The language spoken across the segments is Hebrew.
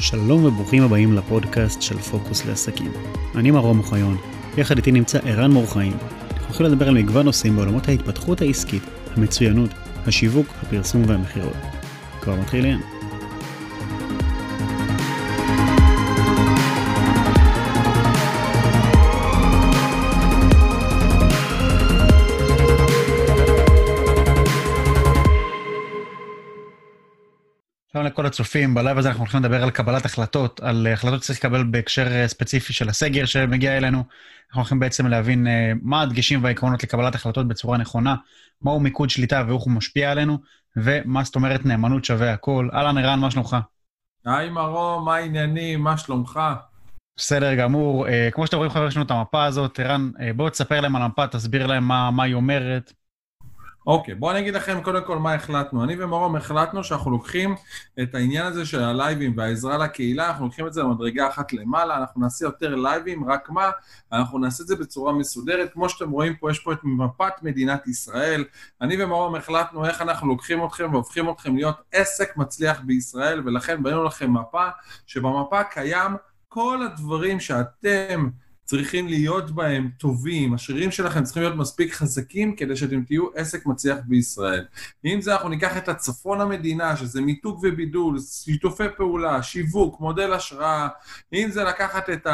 שלום וברוכים הבאים לפודקאסט של פוקוס לעסקים. אני מרום אוחיון, יחד איתי נמצא ערן מורחיים. אנחנו הולכים לדבר על מגוון נושאים בעולמות ההתפתחות העסקית, המצוינות, השיווק, הפרסום והמכירות. כבר מתחילים. שלום לכל הצופים, בלייב הזה אנחנו הולכים לדבר על קבלת החלטות, על החלטות שצריך לקבל בהקשר אה, ספציפי של הסגר שמגיע אלינו. אנחנו הולכים בעצם להבין אה, מה הדגשים והעקרונות לקבלת החלטות בצורה נכונה, מהו מיקוד שליטה ואיך הוא משפיע עלינו, ומה זאת אומרת נאמנות שווה הכל. אהלן ערן, מה שלומך? היי מרום, מה העניינים? מה שלומך? בסדר גמור. אה, כמו שאתם רואים, חברים, יש לנו את המפה הזאת. ערן, בוא תספר להם על המפה, תסביר להם מה, מה היא אומרת. אוקיי, בואו אני אגיד לכם קודם כל מה החלטנו. אני ומרום החלטנו שאנחנו לוקחים את העניין הזה של הלייבים והעזרה לקהילה, אנחנו לוקחים את זה למדרגה אחת למעלה, אנחנו נעשה יותר לייבים, רק מה? אנחנו נעשה את זה בצורה מסודרת. כמו שאתם רואים פה, יש פה את מפת מדינת ישראל. אני ומרום החלטנו איך אנחנו לוקחים אתכם והופכים אתכם להיות עסק מצליח בישראל, ולכן בנינו לכם מפה, שבמפה קיים כל הדברים שאתם... צריכים להיות בהם טובים, השרירים שלכם צריכים להיות מספיק חזקים כדי שאתם תהיו עסק מצליח בישראל. אם זה אנחנו ניקח את הצפון המדינה, שזה מיתוג ובידול, שיתופי פעולה, שיווק, מודל השראה, אם זה לקחת את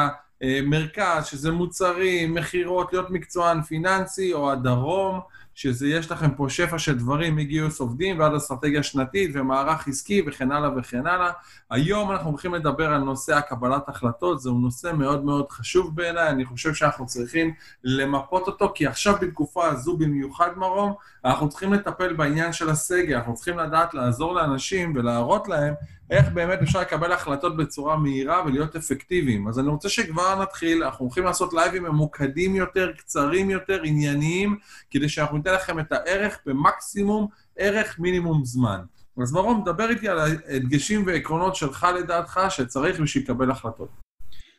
המרכז, שזה מוצרים, מכירות, להיות מקצוען פיננסי, או הדרום, שזה יש לכם פה שפע של דברים מגיוס עובדים ועד אסטרטגיה שנתית ומערך עסקי וכן הלאה וכן הלאה. היום אנחנו הולכים לדבר על נושא הקבלת החלטות, זהו נושא מאוד מאוד חשוב בעיניי, אני חושב שאנחנו צריכים למפות אותו, כי עכשיו בתקופה הזו במיוחד מרום, אנחנו צריכים לטפל בעניין של הסגר, אנחנו צריכים לדעת לעזור לאנשים ולהראות להם איך באמת אפשר לקבל החלטות בצורה מהירה ולהיות אפקטיביים. אז אני רוצה שכבר נתחיל, אנחנו הולכים לעשות לייבים ממוקדים יותר, קצרים יותר, ענייניים, כדי שאנחנו ניתן לכם את הערך במקסימום ערך מינימום זמן. אז מרום, דבר איתי על הדגשים ועקרונות שלך לדעתך שצריך בשביל לקבל החלטות.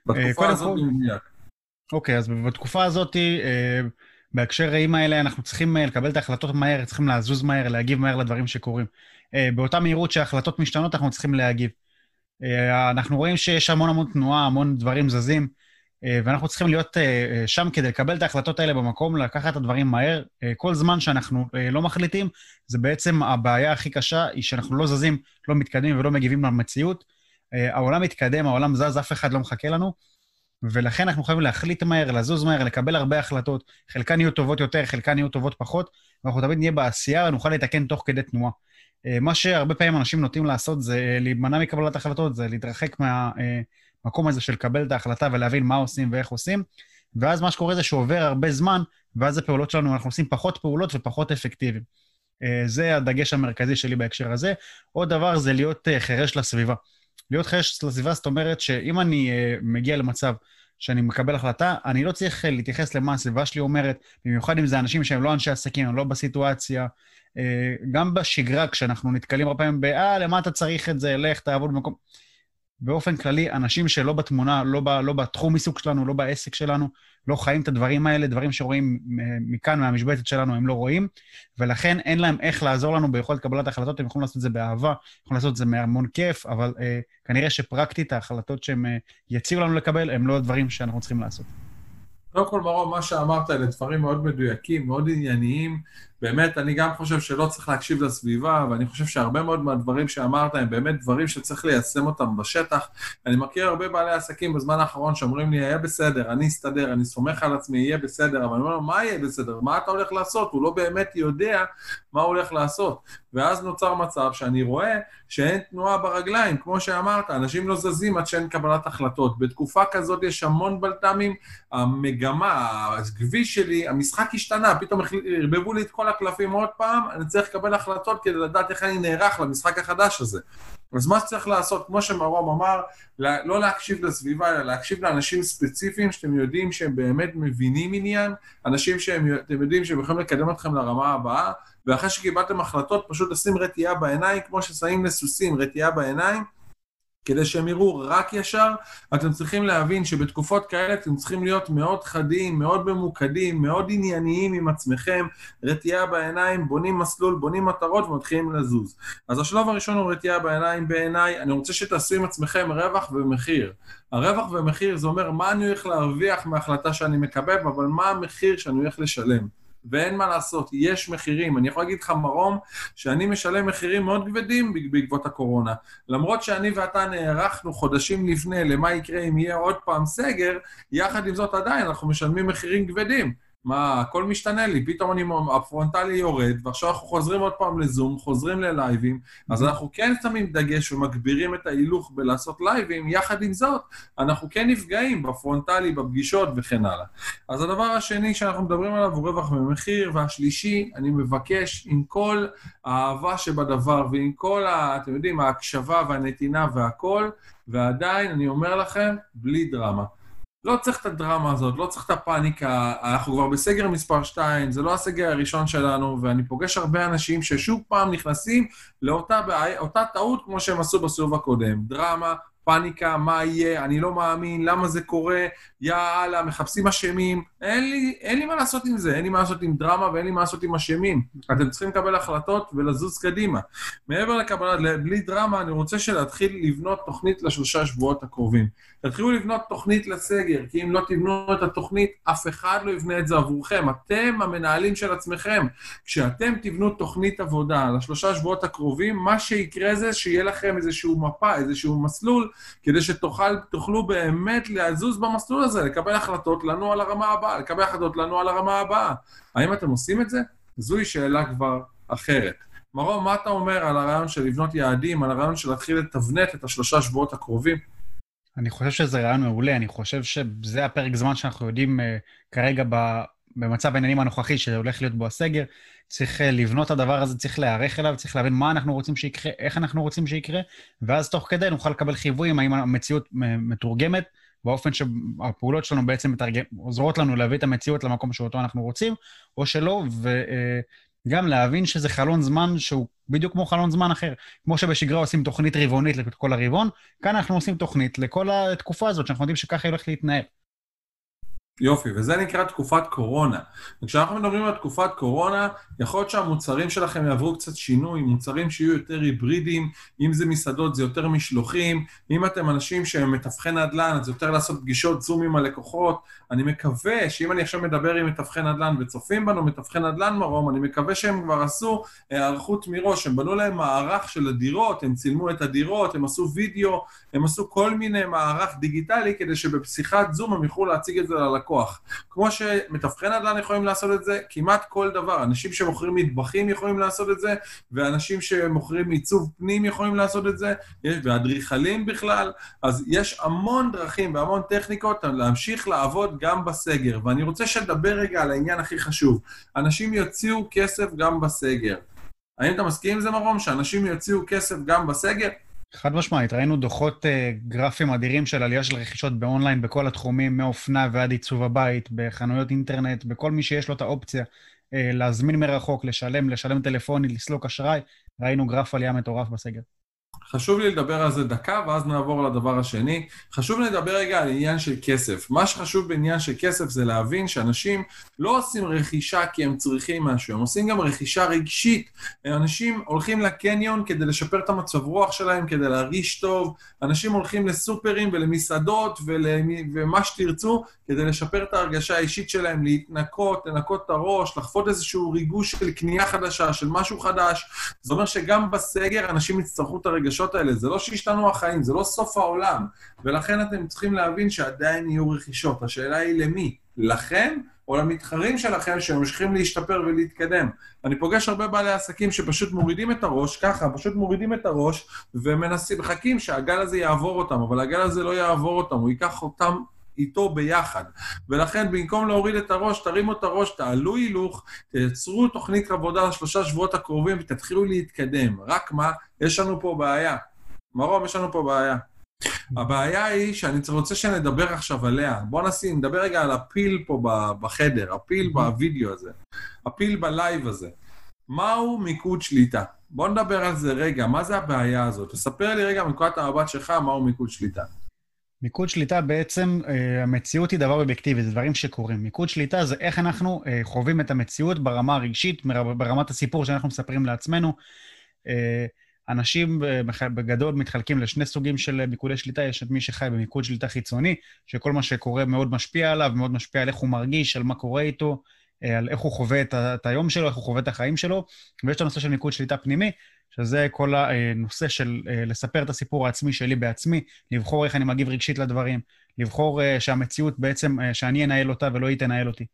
בתקופה הזאת במדויק. אוקיי, אז בתקופה הזאת, אה, בהקשרים האלה, אנחנו צריכים אה, לקבל את ההחלטות מהר, צריכים לזוז מהר, להגיב מהר לדברים שקורים. אה, באותה מהירות שההחלטות משתנות, אנחנו צריכים להגיב. אה, אנחנו רואים שיש המון המון תנועה, המון דברים זזים, אה, ואנחנו צריכים להיות שם כדי לקבל את ההחלטות האלה במקום, לקחת את הדברים מהר. כל זמן שאנחנו לא מחליטים, זה בעצם הבעיה הכי קשה, היא שאנחנו לא זזים, לא מתקדמים ולא מגיבים למציאות. העולם מתקדם, העולם זז, אף אחד לא מחכה לנו, ולכן אנחנו חייבים להחליט מהר, לזוז מהר, לקבל הרבה החלטות. חלקן יהיו טובות יותר, חלקן יהיו טובות פחות, ואנחנו תמיד נהיה בעשייה ונוכל לתקן תוך כדי תנועה. אה, מה שהרבה פעמים אנשים נוטים לעשות זה אה, להימנע מקבלת החלטות, זה להתרחק מהמקום אה, הזה של לקבל את ההחלטה ולהבין מה עושים ואיך עושים, ואז מה שקורה זה שעובר הרבה זמן, ואז הפעולות שלנו, אנחנו עושים פחות פעולות ופחות אפקטיביים. זה הדגש המרכזי שלי בהקשר הזה. עוד דבר זה להיות חירש לסביבה. להיות חירש לסביבה זאת אומרת שאם אני מגיע למצב שאני מקבל החלטה, אני לא צריך להתייחס למה הסביבה שלי אומרת, במיוחד אם זה אנשים שהם לא אנשי עסקים, הם לא בסיטואציה, אה, גם בשגרה, כשאנחנו נתקלים הרבה פעמים ב, אה, למה אתה צריך את זה, לך, תעבוד במקום... באופן כללי, אנשים שלא בתמונה, לא, ב, לא בתחום עיסוק שלנו, לא בעסק שלנו, לא חיים את הדברים האלה, דברים שרואים מכאן, מהמשבצת שלנו, הם לא רואים, ולכן אין להם איך לעזור לנו ביכולת קבלת החלטות, הם יכולים לעשות את זה באהבה, יכולים לעשות את זה מהמון כיף, אבל אה, כנראה שפרקטית ההחלטות שהם אה, יציעו לנו לקבל, הם לא דברים שאנחנו צריכים לעשות. קודם כל, מרום, מה שאמרת אלה דברים מאוד מדויקים, מאוד ענייניים. באמת, אני גם חושב שלא צריך להקשיב לסביבה, ואני חושב שהרבה מאוד מהדברים שאמרת הם באמת דברים שצריך ליישם אותם בשטח. אני מכיר הרבה בעלי עסקים בזמן האחרון שאומרים לי, יהיה בסדר, אני אסתדר, אני סומך על עצמי, יהיה בסדר, אבל אני אומר לו, מה יהיה בסדר? מה אתה הולך לעשות? הוא לא באמת יודע מה הוא הולך לעשות. ואז נוצר מצב שאני רואה שאין תנועה ברגליים, כמו שאמרת, אנשים לא זזים עד שאין קבלת החלטות. בתקופה כזאת יש המון בלת"מים, המגמה, הכביש שלי, המשחק השתנה, פתאום ערבבו לי את כל הקלפים עוד פעם, אני צריך לקבל החלטות כדי לדעת איך אני נערך למשחק החדש הזה. אז מה שצריך לעשות, כמו שמרום אמר, לא להקשיב לסביבה, אלא להקשיב לאנשים ספציפיים שאתם יודעים שהם באמת מבינים עניין, אנשים שאתם יודעים שהם יכולים לקדם אתכם לרמה הבאה, ואחרי שקיבלתם החלטות, פשוט לשים רתיעה בעיניים, כמו ששמים לסוסים רתיעה בעיניים, כדי שהם יראו רק ישר, אתם צריכים להבין שבתקופות כאלה אתם צריכים להיות מאוד חדים, מאוד ממוקדים, מאוד ענייניים עם עצמכם, רתיעה בעיניים, בונים מסלול, בונים מטרות ומתחילים לזוז. אז השלב הראשון הוא רתיעה בעיניים בעיניי, אני רוצה שתעשו עם עצמכם רווח ומחיר. הרווח ומחיר זה אומר מה אני הולך להרוויח מההחלטה שאני מקבל, אבל מה המחיר שאני הולך לשלם. ואין מה לעשות, יש מחירים. אני יכול להגיד לך, מרום, שאני משלם מחירים מאוד כבדים בעקבות הקורונה. למרות שאני ואתה נערכנו חודשים לפני למה יקרה אם יהיה עוד פעם סגר, יחד עם זאת עדיין אנחנו משלמים מחירים כבדים. מה, הכל משתנה לי, פתאום אני, הפרונטלי יורד, ועכשיו אנחנו חוזרים עוד פעם לזום, חוזרים ללייבים, אז. אנחנו כן שמים דגש ומגבירים את ההילוך בלעשות לייבים, יחד עם זאת, אנחנו כן נפגעים בפרונטלי, בפגישות וכן הלאה. אז הדבר השני שאנחנו מדברים עליו הוא רווח ומחיר, והשלישי, אני מבקש, עם כל האהבה שבדבר ועם כל, ה, אתם יודעים, ההקשבה והנתינה והכל, ועדיין, אני אומר לכם, בלי דרמה. לא צריך את הדרמה הזאת, לא צריך את הפאניקה, אנחנו כבר בסגר מספר 2, זה לא הסגר הראשון שלנו, ואני פוגש הרבה אנשים ששוב פעם נכנסים לאותה בעיה, טעות כמו שהם עשו בסיבוב הקודם. דרמה, פאניקה, מה יהיה, אני לא מאמין, למה זה קורה, יאללה, מחפשים אשמים. אין לי, אין לי מה לעשות עם זה, אין לי מה לעשות עם דרמה ואין לי מה לעשות עם אשמים. אתם צריכים לקבל החלטות ולזוז קדימה. מעבר לקבלת, בלי דרמה, אני רוצה שנתחיל לבנות תוכנית לשלושה שבועות הקרובים. תתחילו לבנות תוכנית לסגר, כי אם לא תבנו את התוכנית, אף אחד לא יבנה את זה עבורכם. אתם המנהלים של עצמכם. כשאתם תבנו תוכנית עבודה לשלושה שבועות הקרובים, מה שיקרה זה שיהיה לכם איזשהו מפה, איזשהו מסלול, כדי שתוכלו באמת לזוז במסלול הזה, לקבל החלטות, לנוע לרמה הבאה, לקבל החלטות, לנוע לרמה הבאה. האם אתם עושים את זה? זוהי שאלה כבר אחרת. מרום, מה אתה אומר על הרעיון של לבנות יעדים, על הרעיון של להתחיל לתבנת את השלושה שבועות הקרובים? אני חושב שזה רעיון מעולה, אני חושב שזה הפרק זמן שאנחנו יודעים uh, כרגע ב, במצב העניינים הנוכחי, שהולך להיות בו הסגר, צריך uh, לבנות את הדבר הזה, צריך להיערך אליו, צריך להבין מה אנחנו רוצים שיקרה, איך אנחנו רוצים שיקרה, ואז תוך כדי נוכל לקבל חיוויים האם המציאות מתורגמת, באופן שהפעולות שלנו בעצם מתרג... עוזרות לנו להביא את המציאות למקום שאותו אנחנו רוצים, או שלא, וגם להבין שזה חלון זמן שהוא בדיוק כמו חלון זמן אחר. כמו שבשגרה עושים תוכנית רבעונית לכל הרבעון, כאן אנחנו עושים תוכנית לכל התקופה הזאת, שאנחנו יודעים שככה היא הולכת להתנהל. יופי, וזה נקרא תקופת קורונה. וכשאנחנו מדברים על תקופת קורונה, יכול להיות שהמוצרים שלכם יעברו קצת שינוי, מוצרים שיהיו יותר היברידיים, אם זה מסעדות זה יותר משלוחים, אם אתם אנשים שהם מתווכי נדל"ן, אז יותר לעשות פגישות זום עם הלקוחות. אני מקווה שאם אני עכשיו מדבר עם מתווכי נדל"ן וצופים בנו מתווכי נדל"ן מרום, אני מקווה שהם כבר עשו היערכות מראש, הם בנו להם מערך של הדירות, הם צילמו את הדירות, הם עשו וידאו, הם עשו כל מיני מערך דיגיטלי כדי שבשיחת זום הם יוכלו להציג את זה ללקוחות. לקוח. כמו שמתווכי נדל"ן יכולים לעשות את זה, כמעט כל דבר. אנשים שמוכרים מטבחים יכולים לעשות את זה, ואנשים שמוכרים עיצוב פנים יכולים לעשות את זה, ואדריכלים בכלל. אז יש המון דרכים והמון טכניקות להמשיך לעבוד גם בסגר. ואני רוצה שנדבר רגע על העניין הכי חשוב. אנשים יוציאו כסף גם בסגר. האם אתה מסכים עם זה, מרום, שאנשים יוציאו כסף גם בסגר? חד משמעית, ראינו דוחות אה, גרפיים אדירים של עלייה של רכישות באונליין בכל התחומים, מאופנה ועד עיצוב הבית, בחנויות אינטרנט, בכל מי שיש לו את האופציה אה, להזמין מרחוק, לשלם, לשלם טלפונית, לסלוק אשראי, ראינו גרף עלייה מטורף בסגר. חשוב לי לדבר על זה דקה, ואז נעבור לדבר השני. חשוב לי לדבר רגע על עניין של כסף. מה שחשוב בעניין של כסף זה להבין שאנשים לא עושים רכישה כי הם צריכים משהו, הם עושים גם רכישה רגשית. אנשים הולכים לקניון כדי לשפר את המצב רוח שלהם, כדי להרגיש טוב. אנשים הולכים לסופרים ולמסעדות ול... ומה שתרצו, כדי לשפר את ההרגשה האישית שלהם, להתנקות, לנקות את הראש, לחפות איזשהו ריגוש של קנייה חדשה, של משהו חדש. זה אומר שגם בסגר אנשים יצטרכו את הרגשות האלה. זה לא שהשתנו החיים, זה לא סוף העולם. ולכן אתם צריכים להבין שעדיין יהיו רכישות. השאלה היא למי? לכם או למתחרים שלכם שממשיכים להשתפר ולהתקדם. אני פוגש הרבה בעלי עסקים שפשוט מורידים את הראש, ככה, פשוט מורידים את הראש, ומנסים, מחכים שהגל הזה יעבור אותם, אבל הגל הזה לא יעבור אותם, הוא ייקח אותם איתו ביחד. ולכן במקום להוריד את הראש, תרימו את הראש, תעלו הילוך, תייצרו תוכנית עבודה לשלושה שבועות הקרובים ותתחילו להתקדם. רק מה, יש לנו פה בעיה. מרום, יש לנו פה בעיה. הבעיה היא שאני רוצה שנדבר עכשיו עליה. בוא נשים, נדבר רגע על הפיל פה בחדר, הפיל בווידאו הזה, הפיל בלייב הזה. מהו מיקוד שליטה? בוא נדבר על זה רגע, מה זה הבעיה הזאת? תספר לי רגע מנקודת המבט שלך, מהו מיקוד שליטה. מיקוד שליטה בעצם, אה, המציאות היא דבר אובייקטיבי, זה דברים שקורים. מיקוד שליטה זה איך אנחנו אה, חווים את המציאות ברמה הרגשית, ברמת הסיפור שאנחנו מספרים לעצמנו. אה, אנשים בגדול מתחלקים לשני סוגים של מיקודי שליטה, יש את מי שחי במיקוד שליטה חיצוני, שכל מה שקורה מאוד משפיע עליו, מאוד משפיע על איך הוא מרגיש, על מה קורה איתו, על איך הוא חווה את היום שלו, איך הוא חווה את החיים שלו, ויש את הנושא של מיקוד שליטה פנימי, שזה כל הנושא של לספר את הסיפור העצמי שלי בעצמי, לבחור איך אני מגיב רגשית לדברים, לבחור שהמציאות בעצם, שאני אנהל אותה ולא היא תנהל אותי.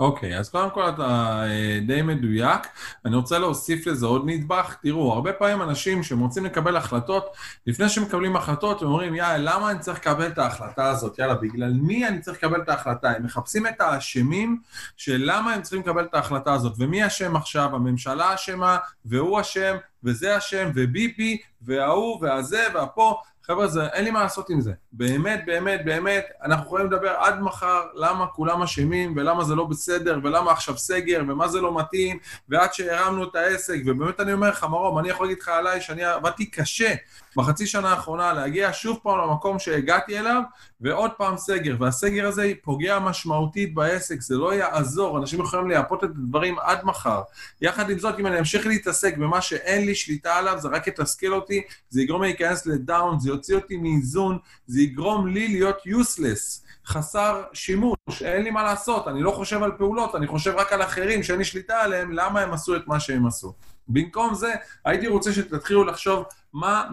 אוקיי, אז קודם כל אתה אה, די מדויק. אני רוצה להוסיף לזה עוד נדבך. תראו, הרבה פעמים אנשים שהם רוצים לקבל החלטות, לפני שמקבלים החלטות, הם אומרים, יאללה, למה אני צריך לקבל את ההחלטה הזאת? יאללה, בגלל מי אני צריך לקבל את ההחלטה? הם מחפשים את האשמים של למה הם צריכים לקבל את ההחלטה הזאת. ומי אשם עכשיו? הממשלה אשמה, והוא אשם, וזה אשם, וביבי, וההוא, והזה, והפה. חבר'ה, זה, אין לי מה לעשות עם זה. באמת, באמת, באמת, אנחנו יכולים לדבר עד מחר למה כולם אשמים, ולמה זה לא בסדר, ולמה עכשיו סגר, ומה זה לא מתאים, ועד שהרמנו את העסק, ובאמת אני אומר לך, מרום, אני יכול להגיד לך עליי שאני עבדתי קשה בחצי שנה האחרונה להגיע שוב פעם למקום שהגעתי אליו, ועוד פעם סגר. והסגר הזה פוגע משמעותית בעסק, זה לא יעזור, אנשים יכולים לייפות את הדברים עד מחר. יחד עם זאת, אם אני אמשיך להתעסק במה שאין לי שליטה עליו, זה רק יתסכל אותי, זה יגרום לי להיכנס לדאון, זה יוציא אותי מאיזון, זה יגרום לי להיות useless. חסר שימוש, אין לי מה לעשות, אני לא חושב על פעולות, אני חושב רק על אחרים שאין לי שליטה עליהם, למה הם עשו את מה שהם עשו. במקום זה, הייתי רוצה שתתחילו לחשוב מה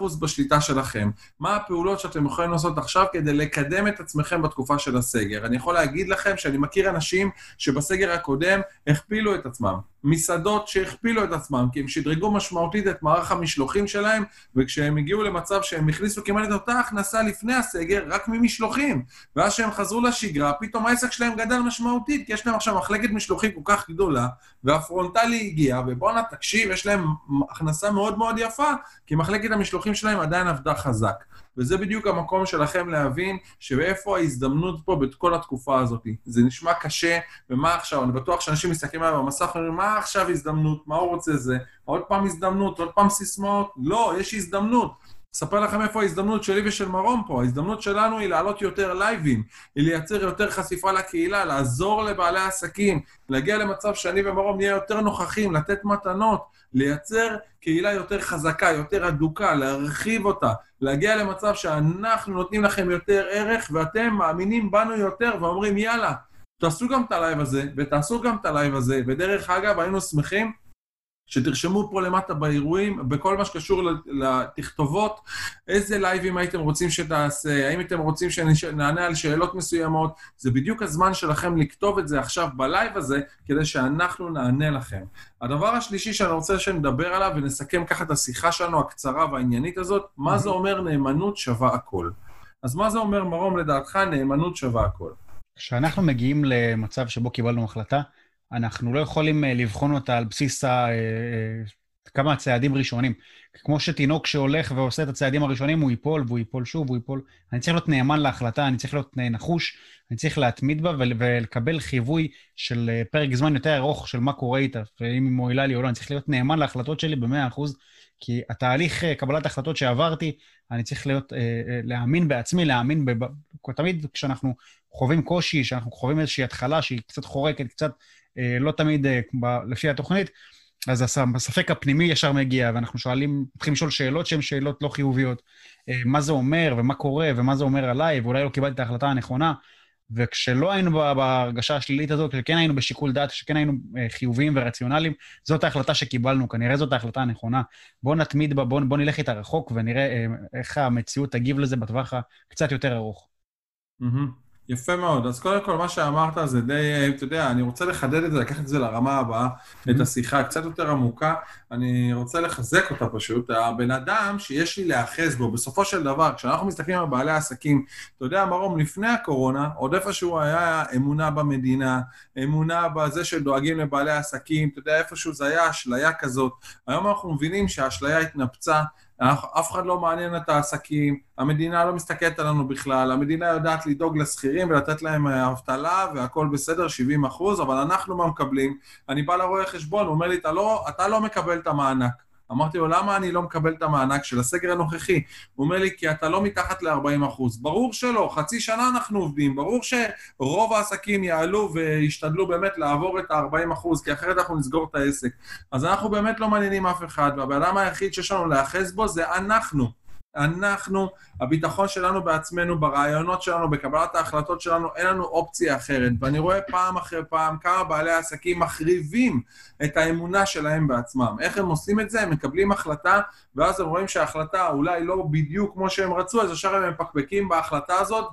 100% בשליטה שלכם, מה הפעולות שאתם יכולים לעשות עכשיו כדי לקדם את עצמכם בתקופה של הסגר. אני יכול להגיד לכם שאני מכיר אנשים שבסגר הקודם הכפילו את עצמם. מסעדות שהכפילו את עצמם, כי הם שדרגו משמעותית את מערך המשלוחים שלהם, וכשהם הגיעו למצב שהם הכניסו כמעט את אותה הכנסה לפני הסגר, רק ממשלוחים. ואז כשהם חזרו לשגרה, פתאום העסק שלהם גדל משמעותית, כי יש להם עכשיו מחלקת משלוחים כל כך גדולה, והפרונטלי הגיע, ובואנה, תקשיב, יש להם הכנסה מאוד מאוד יפה, כי מחלקת המשלוחים שלהם עדיין עבדה חזק. וזה בדיוק המקום שלכם להבין שאיפה ההזדמנות פה בכל התקופה הזאת. זה נשמע קשה, ומה עכשיו? אני בטוח שאנשים מסתכלים עליו במסך ואומרים, מה עכשיו הזדמנות? מה הוא רוצה זה? עוד פעם הזדמנות? עוד פעם סיסמאות? לא, יש הזדמנות. אספר לכם איפה ההזדמנות שלי ושל מרום פה. ההזדמנות שלנו היא להעלות יותר לייבים, היא לייצר יותר חשיפה לקהילה, לעזור לבעלי עסקים, להגיע למצב שאני ומרום נהיה יותר נוכחים, לתת מתנות, לייצר קהילה יותר חזקה, יותר אדוקה, להרחיב אותה, להגיע למצב שאנחנו נותנים לכם יותר ערך ואתם מאמינים בנו יותר ואומרים, יאללה, תעשו גם את הלייב הזה, ותעשו גם את הלייב הזה, ודרך אגב, היינו שמחים שתרשמו פה למטה באירועים, בכל מה שקשור לתכתובות, איזה לייבים הייתם רוצים שתעשה, האם אתם רוצים שנענה על שאלות מסוימות, זה בדיוק הזמן שלכם לכתוב את זה עכשיו בלייב הזה, כדי שאנחנו נענה לכם. הדבר השלישי שאני רוצה שנדבר עליו, ונסכם ככה את השיחה שלנו הקצרה והעניינית הזאת, מה זה אומר נאמנות שווה הכל. אז מה זה אומר, מרום, לדעתך, נאמנות שווה הכל? כשאנחנו מגיעים למצב שבו קיבלנו החלטה, אנחנו לא יכולים אה, לבחון אותה על בסיס ה... אה, אה, כמה צעדים ראשונים. כמו שתינוק שהולך ועושה את הצעדים הראשונים, הוא ייפול, והוא ייפול שוב, והוא ייפול. אני צריך להיות נאמן להחלטה, אני צריך להיות נחוש, אני צריך להתמיד בה ולקבל חיווי של פרק זמן יותר ארוך של מה קורה איתה, ואם היא מועילה לי או לא. אני צריך להיות נאמן להחלטות שלי ב-100%, כי התהליך קבלת החלטות שעברתי, אני צריך להיות, להאמין בעצמי, להאמין, ב... תמיד כשאנחנו חווים קושי, כשאנחנו חווים איזושהי התחלה שהיא קצת חורקת, קצת לא תמיד אה, לפי התוכנית, אז הספק הפנימי ישר מגיע, ואנחנו שואלים, מתחילים לשאול שאלות שהן שאלות לא חיוביות. אה, מה זה אומר, ומה קורה, ומה זה אומר עליי, ואולי לא קיבלתי את ההחלטה הנכונה. וכשלא היינו בהרגשה השלילית הזאת, כשכן היינו בשיקול דעת, כשכן היינו חיוביים ורציונליים, זאת ההחלטה שקיבלנו, כנראה זאת ההחלטה הנכונה. בואו נתמיד בה, בואו בוא נלך איתה רחוק ונראה איך המציאות תגיב לזה בטווח הקצת יותר ארוך. Mm-hmm. יפה מאוד. אז קודם כל, מה שאמרת זה די, אתה יודע, אני רוצה לחדד את זה, לקחת את זה לרמה הבאה, mm-hmm. את השיחה קצת יותר עמוקה. אני רוצה לחזק אותה פשוט. הבן אדם שיש לי להיאחז בו, בסופו של דבר, כשאנחנו מסתכלים על בעלי עסקים, אתה יודע, מרום, לפני הקורונה, עוד איפשהו היה אמונה במדינה, אמונה בזה שדואגים לבעלי עסקים, אתה יודע, איפשהו זה היה אשליה כזאת. היום אנחנו מבינים שהאשליה התנפצה, אף אחד לא מעניין את העסקים, המדינה לא מסתכלת עלינו בכלל, המדינה יודעת לדאוג לשכירים ולתת להם אה, אבטלה והכל בסדר, 70 אחוז, אבל אנחנו מה מקבלים? אני בא לרואה חשבון, הוא אומר לי, אתה לא, אתה לא מקבל את המענק. אמרתי לו, למה אני לא מקבל את המענק של הסגר הנוכחי? הוא אומר לי, כי אתה לא מתחת ל-40 אחוז. ברור שלא, חצי שנה אנחנו עובדים, ברור שרוב העסקים יעלו וישתדלו באמת לעבור את ה-40 אחוז, כי אחרת אנחנו נסגור את העסק. אז אנחנו באמת לא מעניינים אף אחד, והבן אדם היחיד שיש לנו להיאחז בו זה אנחנו. אנחנו, הביטחון שלנו בעצמנו, ברעיונות שלנו, בקבלת ההחלטות שלנו, אין לנו אופציה אחרת. ואני רואה פעם אחרי פעם כמה בעלי עסקים מחריבים את האמונה שלהם בעצמם. איך הם עושים את זה? הם מקבלים החלטה, ואז הם רואים שההחלטה אולי לא בדיוק כמו שהם רצו, אז ישר הם מפקפקים בהחלטה הזאת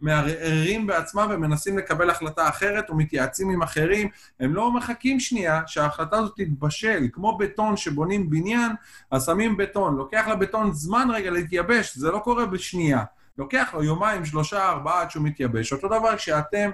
ומערערים בעצמם ומנסים לקבל החלטה אחרת ומתייעצים עם אחרים. הם לא מחכים שנייה שההחלטה הזאת תתבשל. כמו בטון שבונים בניין, אז שמים בטון. לוקח לבטון זמן רגע להתייבש, זה לא קורה בשנייה. לוקח לו יומיים, שלושה, ארבעה עד שהוא מתייבש. אותו דבר כשאתם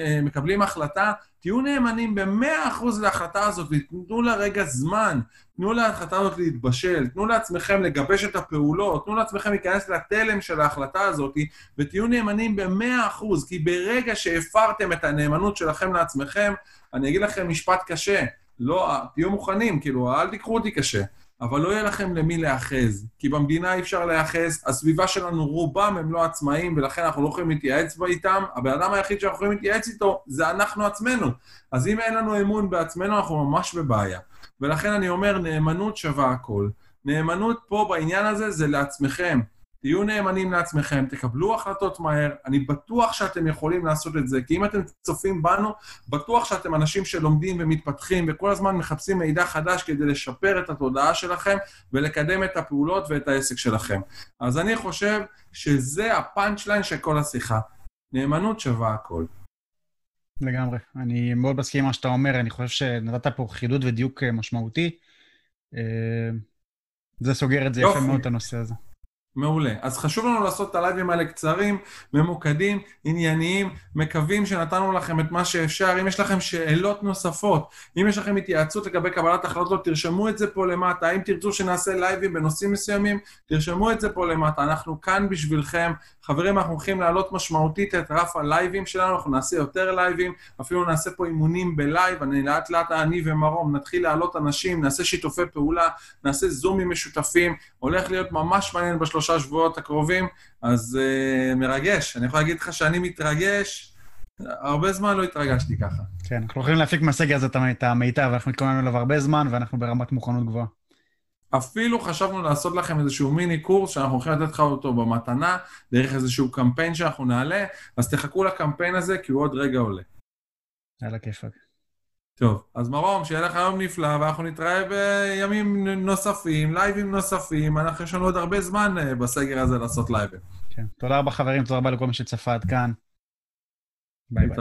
אה, מקבלים החלטה, תהיו נאמנים במאה אחוז להחלטה הזאת ותנו לה רגע זמן, תנו להחלטה הזאת להתבשל, תנו לעצמכם לגבש את הפעולות, תנו לעצמכם להיכנס לתלם של ההחלטה הזאת ותהיו נאמנים במאה אחוז, כי ברגע שהפרתם את הנאמנות שלכם לעצמכם, אני אגיד לכם משפט קשה, לא, תהיו מוכנים, כאילו, אל תיקחו אותי קשה. אבל לא יהיה לכם למי להיאחז, כי במדינה אי אפשר להיאחז, הסביבה שלנו רובם הם לא עצמאים, ולכן אנחנו לא יכולים להתייעץ איתם, הבן אדם היחיד שאנחנו יכולים להתייעץ איתו זה אנחנו עצמנו. אז אם אין לנו אמון בעצמנו, אנחנו ממש בבעיה. ולכן אני אומר, נאמנות שווה הכל. נאמנות פה בעניין הזה זה לעצמכם. תהיו נאמנים לעצמכם, תקבלו החלטות מהר, אני בטוח שאתם יכולים לעשות את זה, כי אם אתם צופים בנו, בטוח שאתם אנשים שלומדים ומתפתחים וכל הזמן מחפשים מידע חדש כדי לשפר את התודעה שלכם ולקדם את הפעולות ואת העסק שלכם. אז אני חושב שזה הפאנצ' ליין של כל השיחה. נאמנות שווה הכל. לגמרי. אני מאוד מסכים עם מה שאתה אומר, אני חושב שנתת פה חידוד ודיוק אה, משמעותי. אה, זה סוגר את זה יפה מאוד, את הנושא הזה. מעולה. אז חשוב לנו לעשות את הלייבים האלה קצרים, ממוקדים, ענייניים, מקווים שנתנו לכם את מה שאפשר. אם יש לכם שאלות נוספות, אם יש לכם התייעצות לגבי קבלת החלטות, תרשמו את זה פה למטה. אם תרצו שנעשה לייבים בנושאים מסוימים, תרשמו את זה פה למטה. אנחנו כאן בשבילכם. חברים, אנחנו הולכים להעלות משמעותית את רף הלייבים שלנו, אנחנו נעשה יותר לייבים, אפילו נעשה פה אימונים בלייב, אני לאט לאט, אני ומרום, נתחיל להעלות אנשים, נעשה שיתופי פעולה, נעשה זומים משותפים, הולך להיות ממש מעניין בשלושה שבועות הקרובים, אז uh, מרגש. אני יכול להגיד לך שאני מתרגש, הרבה זמן לא התרגשתי ככה. כן, אנחנו יכולים להפיק מהסגר הזה את המיטב, אנחנו מתכוננים אליו הרבה זמן, ואנחנו ברמת מוכנות גבוהה. אפילו חשבנו לעשות לכם איזשהו מיני קורס שאנחנו הולכים לתת לך אותו במתנה, דרך איזשהו קמפיין שאנחנו נעלה, אז תחכו לקמפיין הזה, כי הוא עוד רגע עולה. יאללה כיפאק. טוב, אז מרום, שיהיה לך יום נפלא, ואנחנו נתראה בימים נוספים, לייבים נוספים, אנחנו יש לנו עוד הרבה זמן אה, בסגר הזה לעשות לייבים. כן, תודה רבה חברים, תודה רבה לכל מי שצפה עד כאן. ביי ביי.